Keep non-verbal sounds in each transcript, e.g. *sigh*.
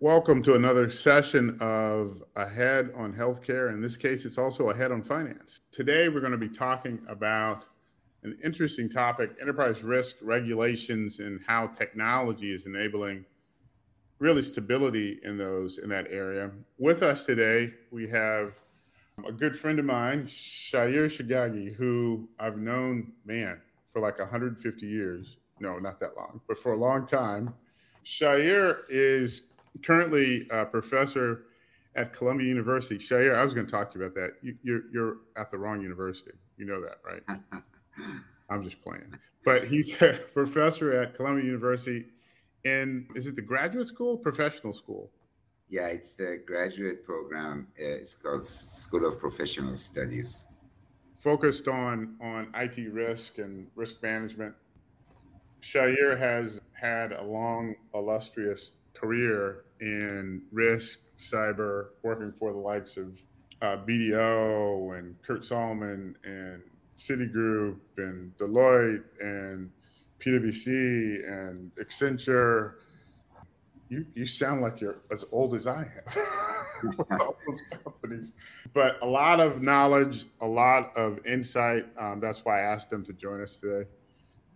Welcome to another session of Ahead on Healthcare. In this case, it's also Ahead on Finance. Today, we're going to be talking about an interesting topic enterprise risk regulations and how technology is enabling really stability in those in that area. With us today, we have a good friend of mine, Shair Shaghaghi, who I've known, man, for like 150 years. No, not that long, but for a long time. Shair is currently a professor at Columbia University. Shair, I was going to talk to you about that. You, you're, you're at the wrong university. You know that, right? *laughs* I'm just playing. But he's a *laughs* professor at Columbia University in, is it the graduate school, professional school? Yeah, it's the graduate program. Uh, it's called School of Professional Studies. Focused on, on IT risk and risk management. Shair has had a long, illustrious career in risk, cyber, working for the likes of uh, BDO and Kurt Salmon and Citigroup and Deloitte and PwC and Accenture. You, you sound like you're as old as I am with *laughs* all those companies. But a lot of knowledge, a lot of insight. Um, that's why I asked them to join us today.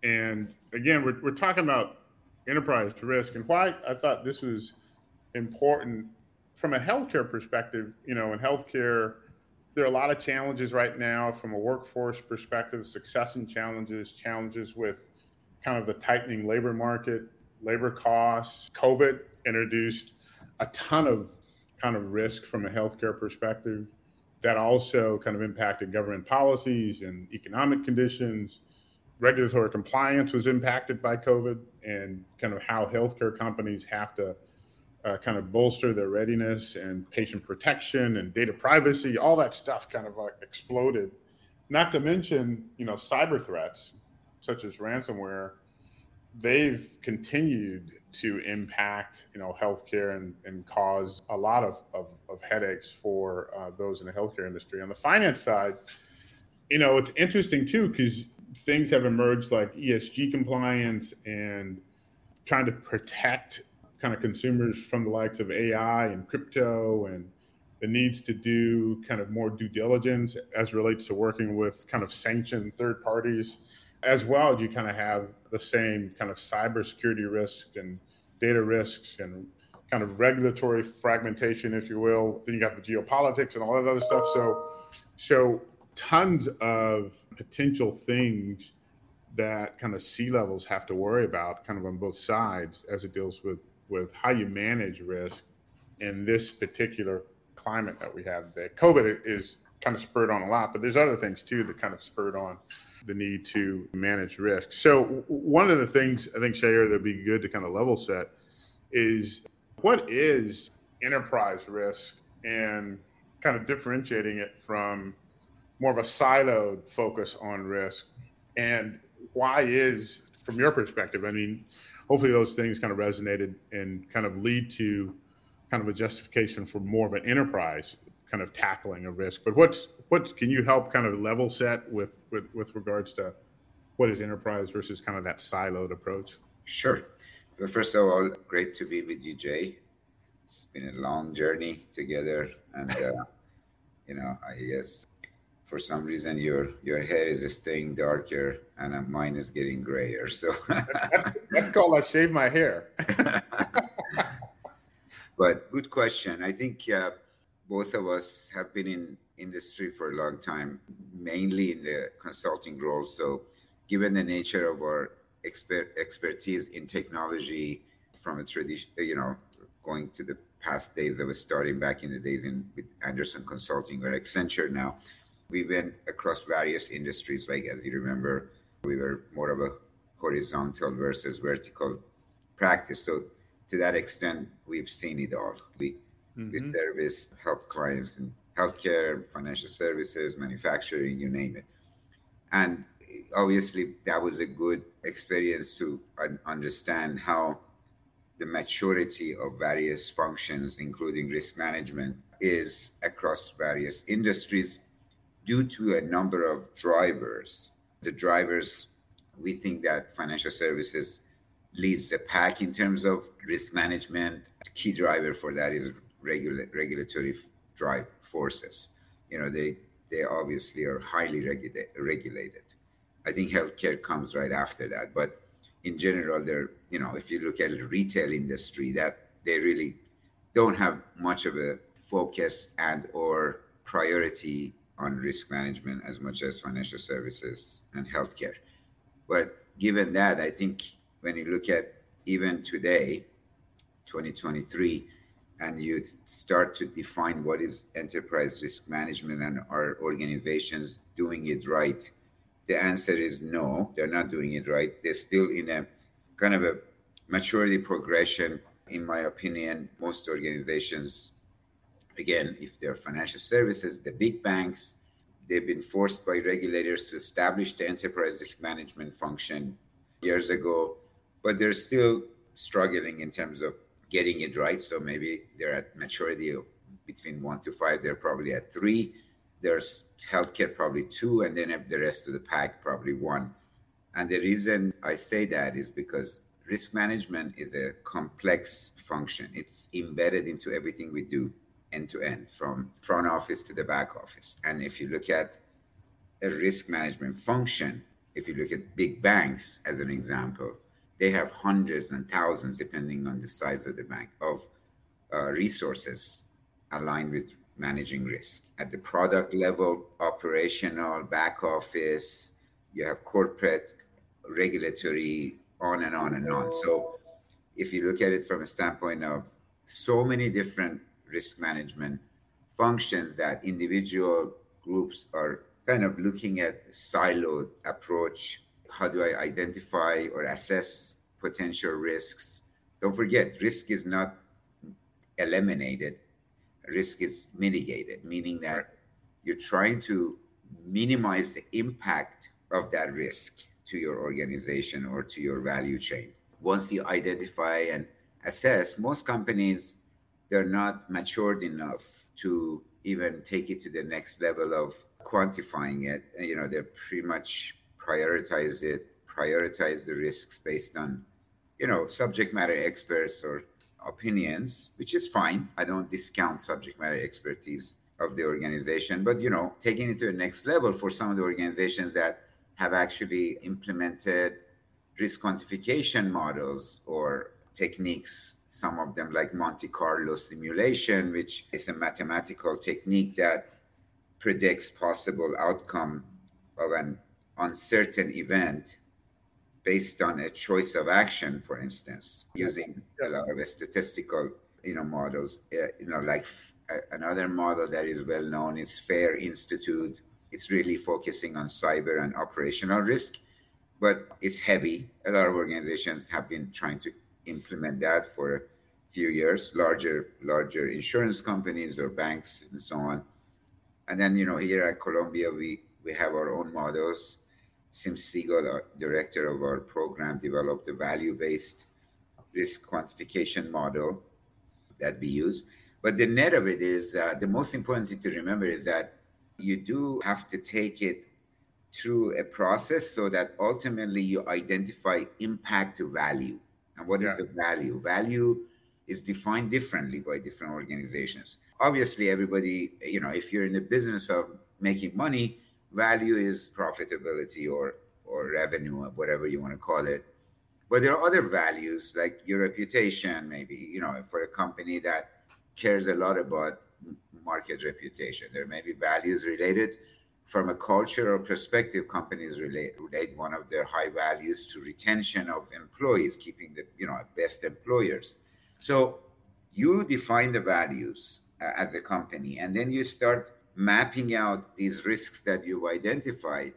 And again, we're, we're talking about enterprise risk and why I thought this was important from a healthcare perspective. You know, in healthcare, there are a lot of challenges right now from a workforce perspective, succession challenges, challenges with kind of the tightening labor market, labor costs. COVID introduced a ton of kind of risk from a healthcare perspective that also kind of impacted government policies and economic conditions regulatory compliance was impacted by COVID and kind of how healthcare companies have to uh, kind of bolster their readiness and patient protection and data privacy, all that stuff kind of like exploded. Not to mention, you know, cyber threats such as ransomware, they've continued to impact, you know, healthcare and, and cause a lot of, of, of headaches for uh, those in the healthcare industry. On the finance side, you know, it's interesting too, because things have emerged like ESG compliance and trying to protect kind of consumers from the likes of AI and crypto and the needs to do kind of more due diligence as relates to working with kind of sanctioned third parties. As well, you kind of have the same kind of cybersecurity risks and data risks and kind of regulatory fragmentation, if you will. Then you got the geopolitics and all that other stuff. So, so tons of potential things that kind of C levels have to worry about, kind of on both sides, as it deals with with how you manage risk in this particular climate that we have today. COVID is kind of spurred on a lot, but there's other things too that kind of spurred on the need to manage risk. So one of the things I think, Shair, that'd be good to kind of level set is what is enterprise risk and kind of differentiating it from more of a siloed focus on risk. And why is, from your perspective, I mean, hopefully those things kind of resonated and kind of lead to kind of a justification for more of an enterprise kind of tackling a risk. But what's what can you help kind of level set with with, with regards to what is enterprise versus kind of that siloed approach? Sure. Well, first of all, great to be with you, Jay. It's been a long journey together, and uh, *laughs* you know, I guess for some reason your your hair is staying darker and uh, mine is getting grayer. So that's, that's called I shave my hair. *laughs* but good question. I think uh, both of us have been in industry for a long time, mainly in the consulting role. So given the nature of our expert expertise in technology from a tradition, you know, going to the past days of starting back in the days in with Andersen Consulting or Accenture now we went across various industries. Like as you remember, we were more of a horizontal versus vertical practice. So to that extent, we've seen it all. We mm-hmm. we service help clients in healthcare, financial services, manufacturing, you name it. And obviously, that was a good experience to understand how the maturity of various functions, including risk management, is across various industries due to a number of drivers. The drivers, we think that financial services leads the pack in terms of risk management. key driver for that is regula- regulatory drive forces. You know, they they obviously are highly regula- regulated. I think healthcare comes right after that, but in general, they're you know, if you look at the retail industry, that they really don't have much of a focus and or priority on risk management as much as financial services and healthcare. But given that, I think when you look at even today, 2023, and you start to define what is enterprise risk management and are organizations doing it right, the answer is no, they're not doing it right. They're still in a kind of a maturity progression. In my opinion, most organizations, again, if they're financial services, the big banks, they've been forced by regulators to establish the enterprise risk management function years ago, but they're still struggling in terms of getting it right. So maybe they're at maturity of between one to five. They're probably at three. There's healthcare probably two, and then the rest of the pack probably one. And the reason I say that is because risk management is a complex function. It's embedded into everything we do end to end, from front office to the back office. And if you look at a risk management function, if you look at big banks as an example, they have hundreds and thousands, depending on the size of the bank, of uh, resources aligned with managing risk at the product level, operational, back office. You have corporate, regulatory, on and on and on. So, if you look at it from a standpoint of so many different risk management functions that individual groups are kind of looking at siloed approach how do I identify or assess potential risks? Don't forget, risk is not eliminated, risk is mitigated, meaning that you're trying to minimize the impact of that risk to your organization or to your value chain. Once you identify and assess, most companies they're not matured enough to even take it to the next level of quantifying it. You know, they're pretty much prioritize it, prioritize the risks based on, you know, subject matter experts or opinions, which is fine. I don't discount subject matter expertise of the organization, but you know, taking it to the next level for some of the organizations that have actually implemented risk quantification models or techniques some of them like monte carlo simulation which is a mathematical technique that predicts possible outcome of an uncertain event based on a choice of action, for instance, using a lot of statistical, you know, models. Uh, you know, like f- another model that is well known is FAIR Institute. It's really focusing on cyber and operational risk, but it's heavy. A lot of organizations have been trying to implement that for a few years. Larger, larger insurance companies or banks and so on. And then, you know, here at Columbia, we we have our own models Sim Segal, our director of our program, developed a value based risk quantification model that we use. But the net of it is uh, the most important thing to remember is that you do have to take it through a process so that ultimately you identify impact to value. And what yeah. is the value? Value is defined differently by different organizations. Obviously, everybody, you know, if you're in the business of making money, value is profitability or or revenue or whatever you want to call it but there are other values like your reputation maybe you know for a company that cares a lot about market reputation there may be values related from a cultural perspective companies relate, relate one of their high values to retention of employees keeping the you know best employers so you define the values uh, as a company and then you start mapping out these risks that you've identified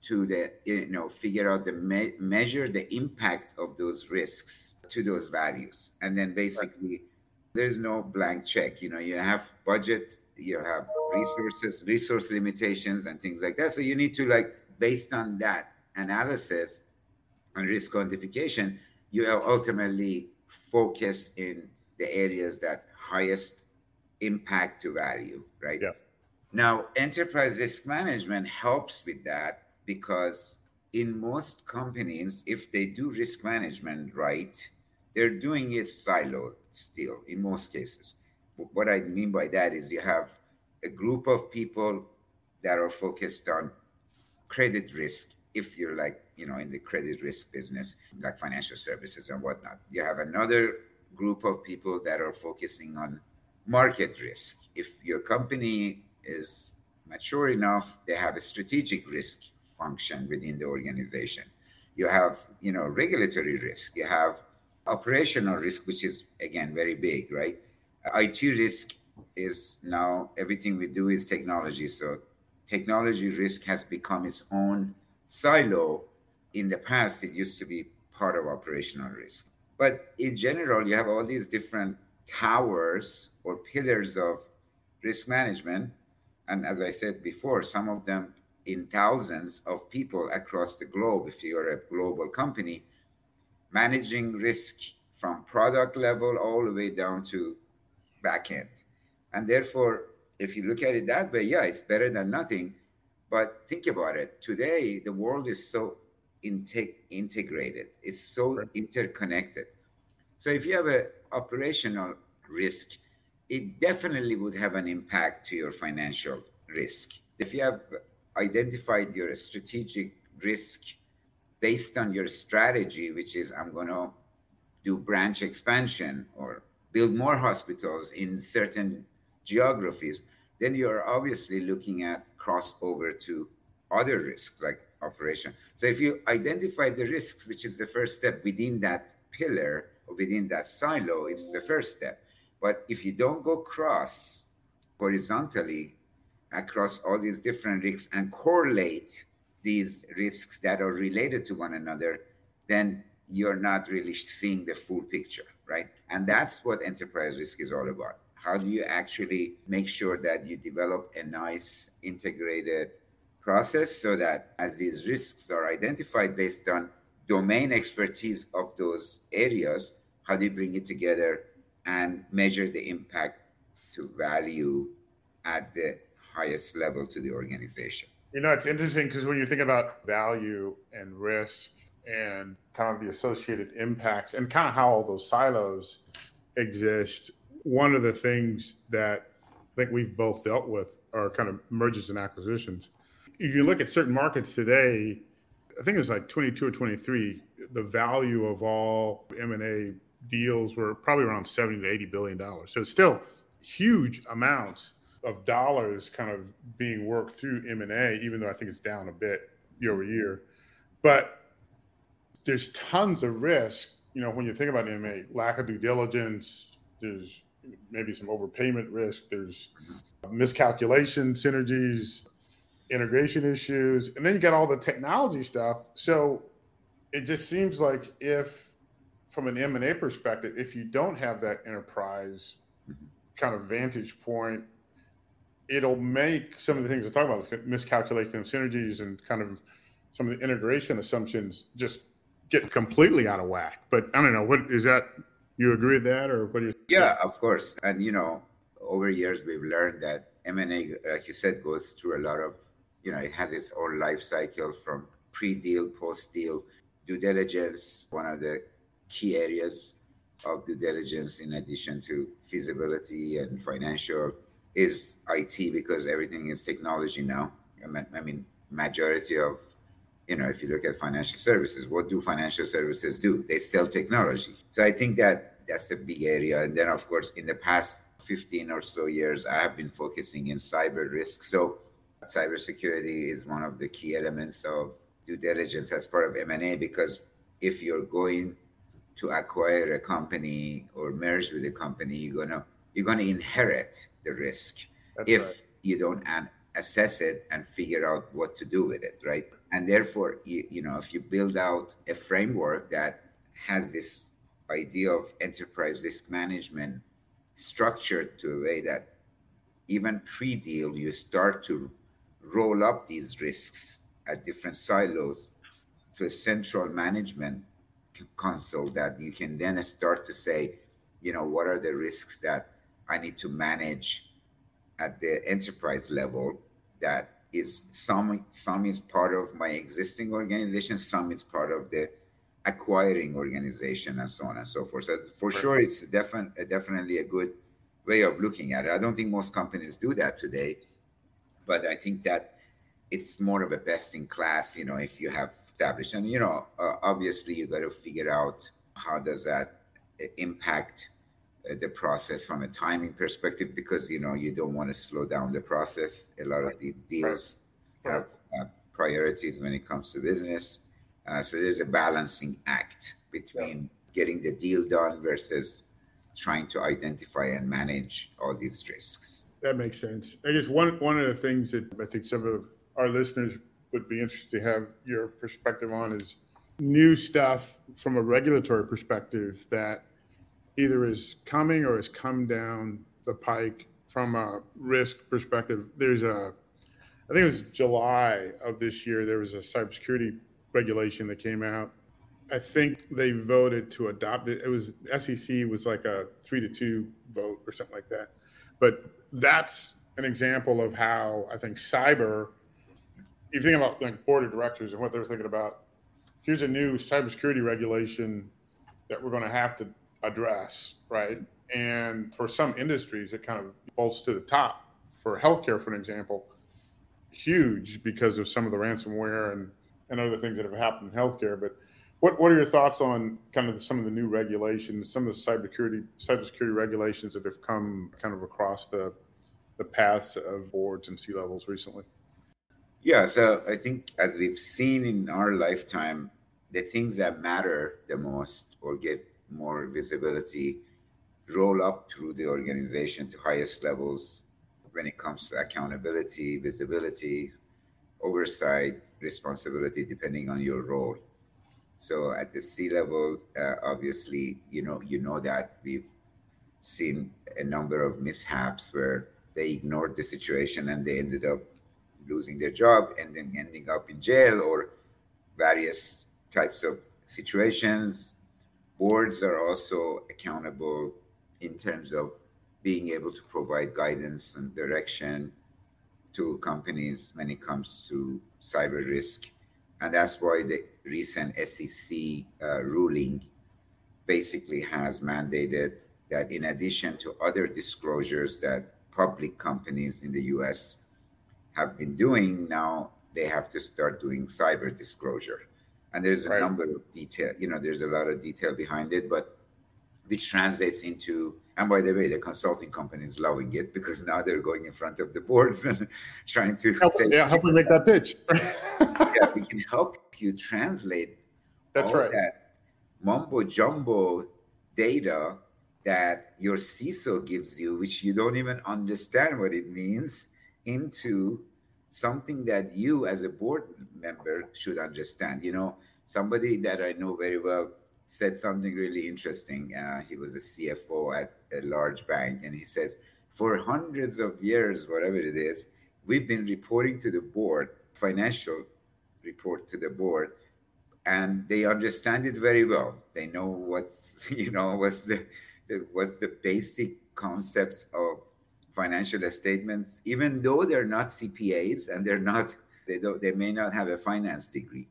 to the you know figure out the me- measure the impact of those risks to those values and then basically right. there's no blank check you know you have budget you have resources resource limitations and things like that so you need to like based on that analysis and risk quantification you ultimately focus in the areas that highest impact to value, right? Yeah. Now, enterprise risk management helps with that because in most companies, if they do risk management right, they're doing it siloed still in most cases. What I mean by that is you have a group of people that are focused on credit risk if you're like you know in the credit risk business like financial services and whatnot. You have another group of people that are focusing on market risk. If your company is mature enough they have a strategic risk function within the organization. You have you know regulatory risk. You have operational risk which is again very big right it risk is now everything we do is technology so technology risk has become its own silo. In the past, it used to be part of operational risk. But in general, you have all these different towers or pillars of risk management. And as I said before, some of them in thousands of people across the globe, if you're a global company, managing risk from product level all the way down to backend. And therefore, if you look at it that way, yeah, it's better than nothing. But think about it. Today, the world is so integrated. It's so right. interconnected. So if you have an operational risk, it definitely would have an impact to your financial risk. If you have identified your strategic risk based on your strategy, which is I'm going to do branch expansion or build more hospitals in certain geographies, then you're obviously looking at crossover to other risks like operation. So if you identify the risks, which is the first step within that pillar or within that silo, it's the first step. But if you don't go cross horizontally across all these different risks and correlate these risks that are related to one another, then you're not really seeing the full picture, right? And that's what enterprise risk is all about how do you actually make sure that you develop a nice integrated process so that as these risks are identified based on domain expertise of those areas, how do you bring it together and measure the impact to value at the highest level to the organization? You know, it's interesting because when you think about value and risk and kind of the associated impacts and kind of how all those silos exist, one of the things that I think we've both dealt with are kind of mergers and acquisitions. If you look at certain markets today, I think it was like 22 or 23, the value of all M&A deals were probably around 70 to 80 billion dollars. So it's still huge amounts of dollars kind of being worked through M&A, even though I think it's down a bit year over year. But there's tons of risk, you know, when you think about M&A, lack of due diligence, there's maybe some overpayment risk. There's miscalculation synergies, integration issues, and then you got all the technology stuff. So it just seems like if, from an M and A perspective, if you don't have that enterprise kind of vantage point, it'll make some of the things we talk about, like miscalculation of synergies and kind of some of the integration assumptions, just get completely out of whack. But I don't know what is that you agree with that, or what you? Yeah, of course. And you know, over years we've learned that M and A, like you said, goes through a lot of, you know, it has its own life cycle from pre-deal, post-deal, due diligence. One of the key areas of due diligence, in addition to feasibility and financial, is IT because everything is technology now. I mean, majority of you know, if you look at financial services, what do financial services do? They sell technology. So I think that that's a big area. And then, of course, in the past 15 or so years, I have been focusing in cyber risk. So cybersecurity is one of the key elements of due diligence as part of M&A because if you're going to acquire a company or merge with a company, you're gonna you're gonna inherit the risk That's if right. you don't assess it and figure out what to do with it, right? And therefore you, you know if you build out a framework that has this idea of enterprise risk management structured to a way that even pre-deal you start to roll up these risks at different silos to a central management console that you can then start to say you know what are the risks that i need to manage at the enterprise level that is some some is part of my existing organization, some is part of the acquiring organization, and so on and so forth. So for sure, it's definitely definitely a good way of looking at it. I don't think most companies do that today, but I think that it's more of a best in class. You know, if you have established, and you know, uh, obviously you got to figure out how does that impact uh, the process from a timing perspective because you know you don't want to slow down the process. A lot of the deals have uh, priorities when it comes to business. Uh, so there's a balancing act between getting the deal done versus trying to identify and manage all these risks. That makes sense. I guess one one of the things that i think some of our listeners would be interested to have your perspective on is new stuff from a regulatory perspective that either is coming or has come down the pike from a risk perspective. There's a, I think it was July of this year, there was a cybersecurity regulation that came out. I think they voted to adopt it. It was SEC was like a three to two vote or something like that. But that's an example of how I think cyber, if you think about like board of directors and what they're thinking about, here's a new cybersecurity regulation that we're going to have to address, right? Mm-hmm. And for some industries, it kind of bolts to the top. For healthcare, for an example, huge because of some of the ransomware and, and other things that have happened in healthcare. But what, what are your thoughts on kind of some of the new regulations, some of the cybersecurity cybersecurity regulations that have come kind of across the the paths of boards and C levels recently? Yeah, so I think as we've seen in our lifetime, the things that matter the most or get more visibility, roll up through the organization to highest levels when it comes to accountability, visibility, oversight, responsibility, depending on your role. So at the C level, uh, obviously, you know, you know that we've seen a number of mishaps where they ignored the situation and they ended up losing their job and then ending up in jail or various types of situations boards are also accountable in terms of being able to provide guidance and direction to companies when it comes to cyber risk. And that's why the recent SEC uh, ruling basically has mandated that in addition to other disclosures that public companies in the US have been doing, now they have to start doing cyber disclosure and there's a right. number of detail you know there's a lot of detail behind it but which translates into and by the way the consulting company is loving it because now they're going in front of the boards *laughs* and trying to help, say yeah help me make that pitch *laughs* yeah we can help you translate that's right that mumbo jumbo data that your CISO gives you, which you don't even understand what it means, into something that you as a board member should understand. You know somebody that i know very well said something really interesting. Uh, he was a cfo at a large bank and he says for hundreds of years whatever it is we've been reporting to the board financial report to the board and they understand it very well. They know what's *laughs* you know what's the, the what's the basic concepts of financial statements, even though they're not CPAs and they're not, they don't, they may not have a finance degree.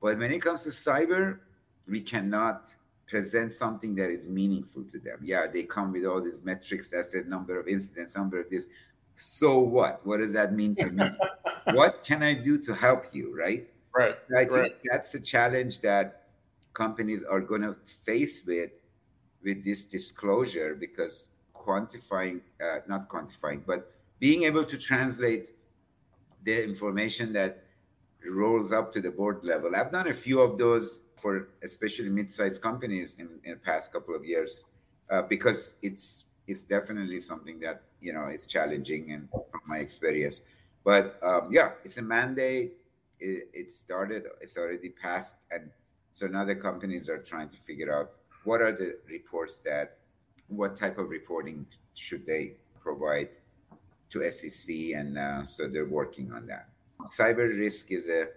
But when it comes to cyber, we cannot present something that is meaningful to them. Yeah, they come with all these metrics that says number of incidents, number of this. So what? What does that mean to me? *laughs* what can I do to help you? Right. Right. I think right. that's a challenge that companies are going to face with with this disclosure because quantifying, uh, not quantifying, but being able to translate the information that rolls up to the board level. I've done a few of those for especially mid-sized companies in, in the past couple of years uh, because it's it's definitely something that you know it's challenging and from my experience. But um, yeah, it's a mandate. It, it started. It's already passed, and so now the companies are trying to figure out what are the reports that what type of reporting should they provide to SEC, and uh, so they're working on that. Cyber risk is a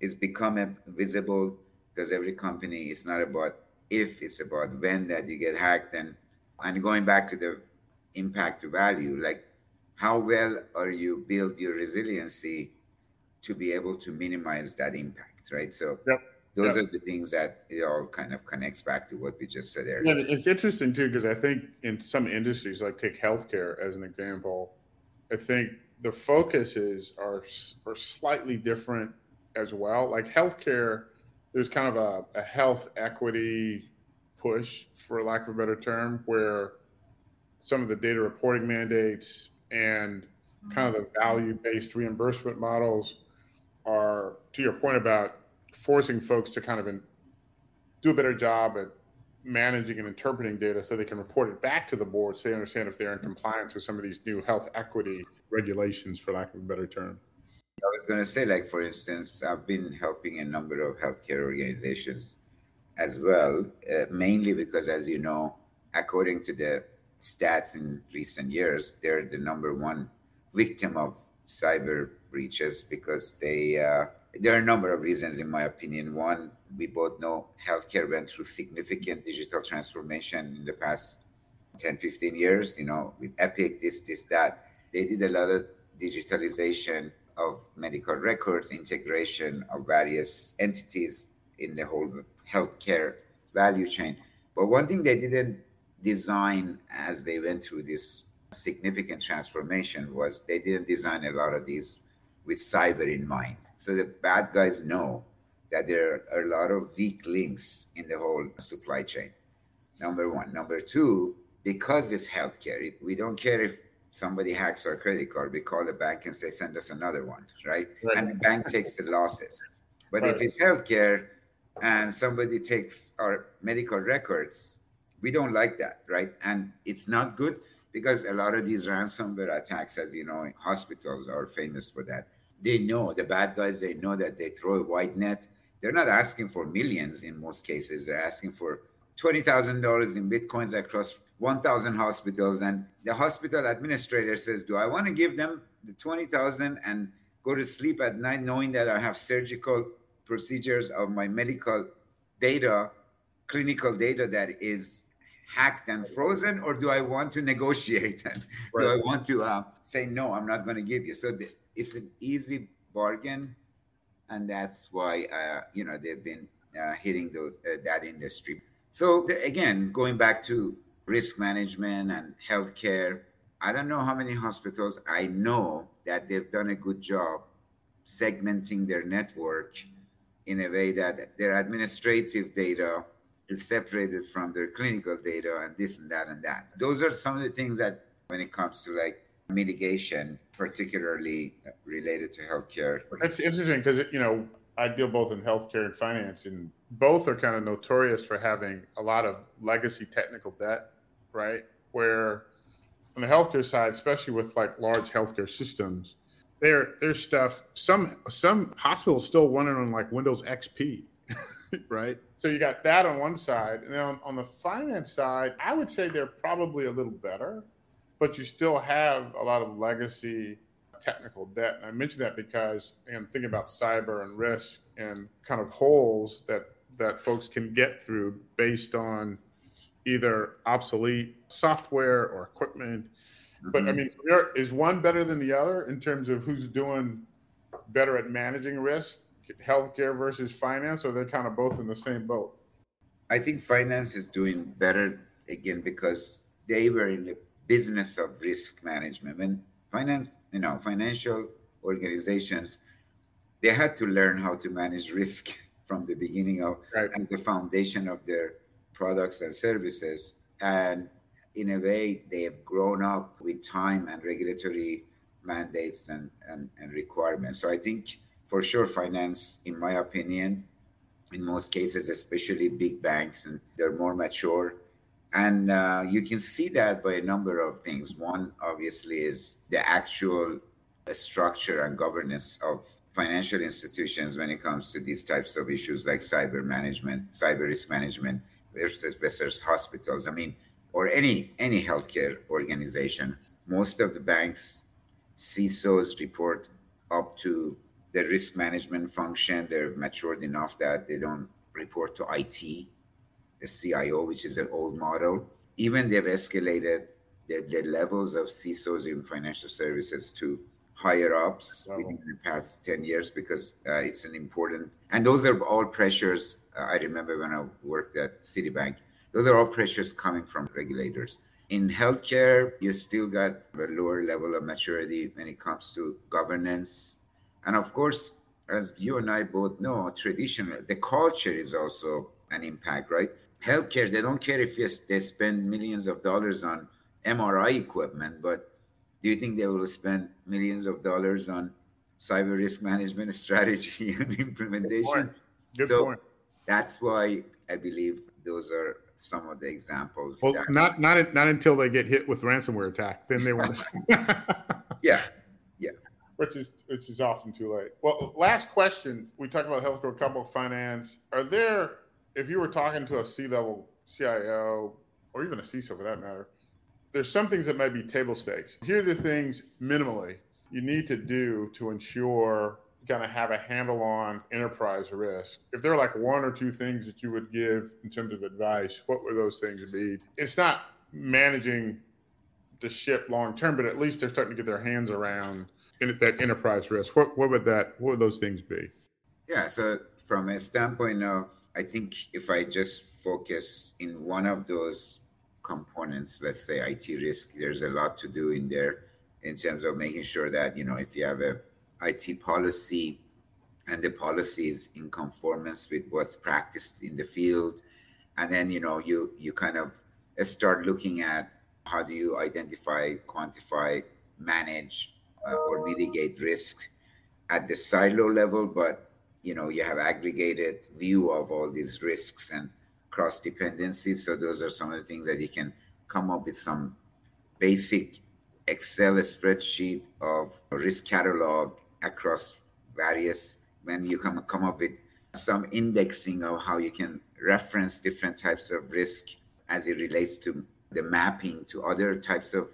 is become a visible because every company is not about if it's about when that you get hacked and and going back to the impact value like how well are you build your resiliency to be able to minimize that impact, right? So yep. Those yep. are the things that it all kind of connects back to what we just said earlier. Yeah, it's interesting too because I think in some industries, like take healthcare as an example, I think the focuses are are slightly different as well. Like healthcare, there's kind of a, a health equity push, for lack of a better term, where some of the data reporting mandates and kind of the mm-hmm. value based reimbursement models are, to your point about forcing folks to kind of in, do a better job at managing and interpreting data so they can report it back to the board so they understand if they're in compliance with some of these new health equity regulations, for lack of a better term. I was going to say, like, for instance, I've been helping a number of healthcare organizations as well, uh, mainly because, as you know, according to the stats in recent years, they're the number one victim of cyber breaches because they, uh, there are a number of reasons, in my opinion. One, we both know healthcare went through significant digital transformation in the past 10, 15 years, you know, with Epic, this, this, that. They did a lot of digitalization of medical records, integration of various entities in the whole healthcare value chain. But one thing they didn't design as they went through this significant transformation was they didn't design a lot of these with cyber in mind. So the bad guys know that there are a lot of weak links in the whole supply chain. Number one. Number two, because it's healthcare, we don't care if somebody hacks our credit card, we call the bank and say, send us another one, right? right. And the bank takes the losses. But right. if it's healthcare and somebody takes our medical records, we don't like that, right? And it's not good because a lot of these ransomware attacks, as you know, hospitals are famous for that. They know the bad guys, they know that they throw a wide net. They're not asking for millions in most cases, they're asking for $20,000 in bitcoins across 1,000 hospitals, and the hospital administrator says, "Do I want to give them the 20,000 and go to sleep at night knowing that I have surgical procedures of my medical data, clinical data that is hacked and frozen, or do I want to negotiate and right. do I want to uh, say no? I'm not going to give you." So the, it's an easy bargain, and that's why uh, you know they've been uh, hitting the, uh, that industry. So again, going back to risk management and healthcare. I don't know how many hospitals I know that they've done a good job segmenting their network in a way that their administrative data is separated from their clinical data and this and that and that. Those are some of the things that when it comes to like mitigation, particularly related to healthcare. That's interesting because you know I deal both in healthcare and finance, and both are kind of notorious for having a lot of legacy technical debt right? Where on the healthcare side, especially with like large healthcare systems, there there's stuff. Some some hospitals still running on like Windows XP, *laughs* right? So you got that on one side, and then on, on the finance side, I would say they're probably a little better, but you still have a lot of legacy technical debt. And I mention that because I'm thinking about cyber and risk and kind of holes that that folks can get through based on either obsolete software or equipment. Mm-hmm. But I mm-hmm. mean, is one better than the other in terms of who's doing better at managing risk, healthcare versus finance, or they're kind of both in the same boat? I think finance is doing better again because they were in the business of risk management. When finance, you know, financial organizations, they had to learn how to manage risk *laughs* from the beginning of right. as the foundation of their products and services. And in a way, they have grown up with time and regulatory mandates and, and, and requirements. So I think for sure, finance, in my opinion, in most cases, especially big banks, and they're more mature. And uh, you can see that by a number of things. One, obviously, is the actual structure and governance of financial institutions when it comes to these types of issues like cyber management, cyber risk management, versus versus hospitals. I mean, or any any healthcare organization. Most of the banks CISOs report up to the risk management function. They're matured enough that they don't report to IT, the CIO, which is an old model. Even they've escalated the, the levels of CISOs in financial services to higher ups wow. within the past 10 years because uh, it's an important and those are all pressures uh, i remember when i worked at citibank those are all pressures coming from regulators in healthcare you still got a lower level of maturity when it comes to governance and of course as you and i both know traditional the culture is also an impact right healthcare they don't care if they spend millions of dollars on mri equipment but do you think they will spend millions of dollars on cyber risk management *laughs* strategy and implementation? Good point. Good so point. That's why I believe those are some of the examples. Well, not not not until they get hit with ransomware attack, then they want to. *laughs* *laughs* yeah, yeah. Which is which is often too late. Well, last question. We talked about healthcare, couple of finance. Are there, if you were talking to a C level CIO or even a CISO for that matter, there's some things that might be table stakes. Here are the things minimally you need to do to ensure kind of have a handle on enterprise risk. If there are like one or two things that you would give in terms of advice, what would those things be? It's not managing the ship long term, but at least they're starting to get their hands around that enterprise risk. What what would that what would those things be? Yeah, so from a standpoint of I think if I just focus in one of those components, let's say IT risk, there's a lot to do in there in terms of making sure that, you know, if you have a IT policy and the policy is in conformance with what's practiced in the field, and then, you know, you you kind of start looking at how do you identify, quantify, manage, uh, or mitigate risk at the silo level, but you know you have aggregated view of all these risks and cross dependencies. So those are some of the things that you can come up with some basic Excel spreadsheet of risk catalog across various. When you come come up with some indexing of how you can reference different types of risk as it relates to the mapping to other types of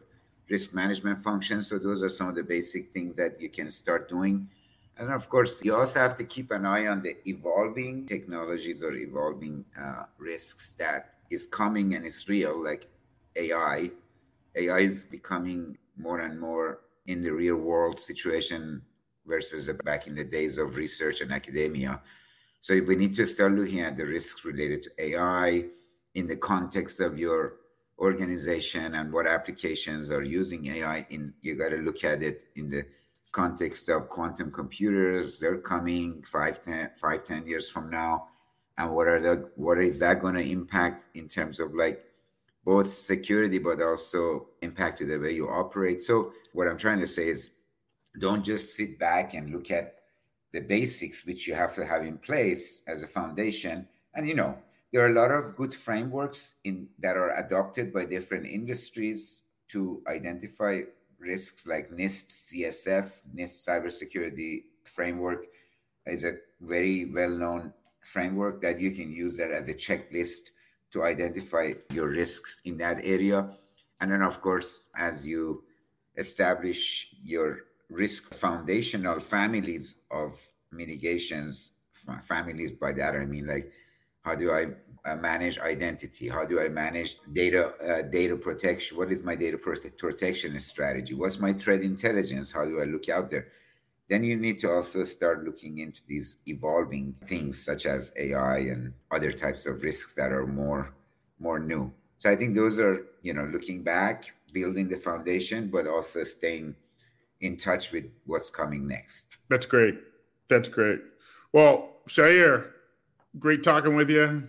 risk management functions. So those are some of the basic things that you can start doing. And of course, you also have to keep an eye on the evolving technologies or evolving uh, risks that is coming and it's real, like AI. AI is becoming more and more in the real world situation versus back in the days of research and academia. So we need to start looking at the risks related to AI in the context of your organization and what applications are using AI in. You got to look at it in the context of quantum computers they're coming five ten, five, 10 years from now. And what are the what is that going to impact in terms of like both security but also impact to the way you operate? So what i'm trying to say is don't just sit back and look at the basics which you have to have in place as a foundation. And you know there are a lot of good frameworks in that are adopted by different industries to identify risks like NIST CSF, NIST cybersecurity framework is a very well-known framework that you can use that as a checklist to identify your risks in that area. And then, of course, as you establish your risk foundational families of mitigations, families by that I mean like how do I uh, manage identity? How do I manage data uh, data protection? What is my data protection strategy? What's my threat intelligence? How do I look out there? Then you need to also start looking into these evolving things such as AI and other types of risks that are more more new. So I think those are you know looking back, building the foundation, but also staying in touch with what's coming next. That's great. That's great. Well, Shahir, great talking with you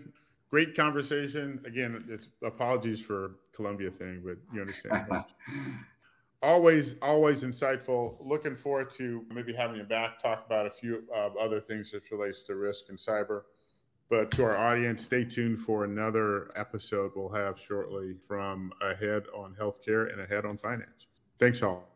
great conversation. Again, it's apologies for Columbia thing, but you understand. *laughs* always, always insightful. Looking forward to maybe having you back, talk about a few uh, other things that relates to risk and cyber. But to our audience, stay tuned for another episode we'll have shortly from Ahead on Healthcare and Ahead on Finance. Thanks all.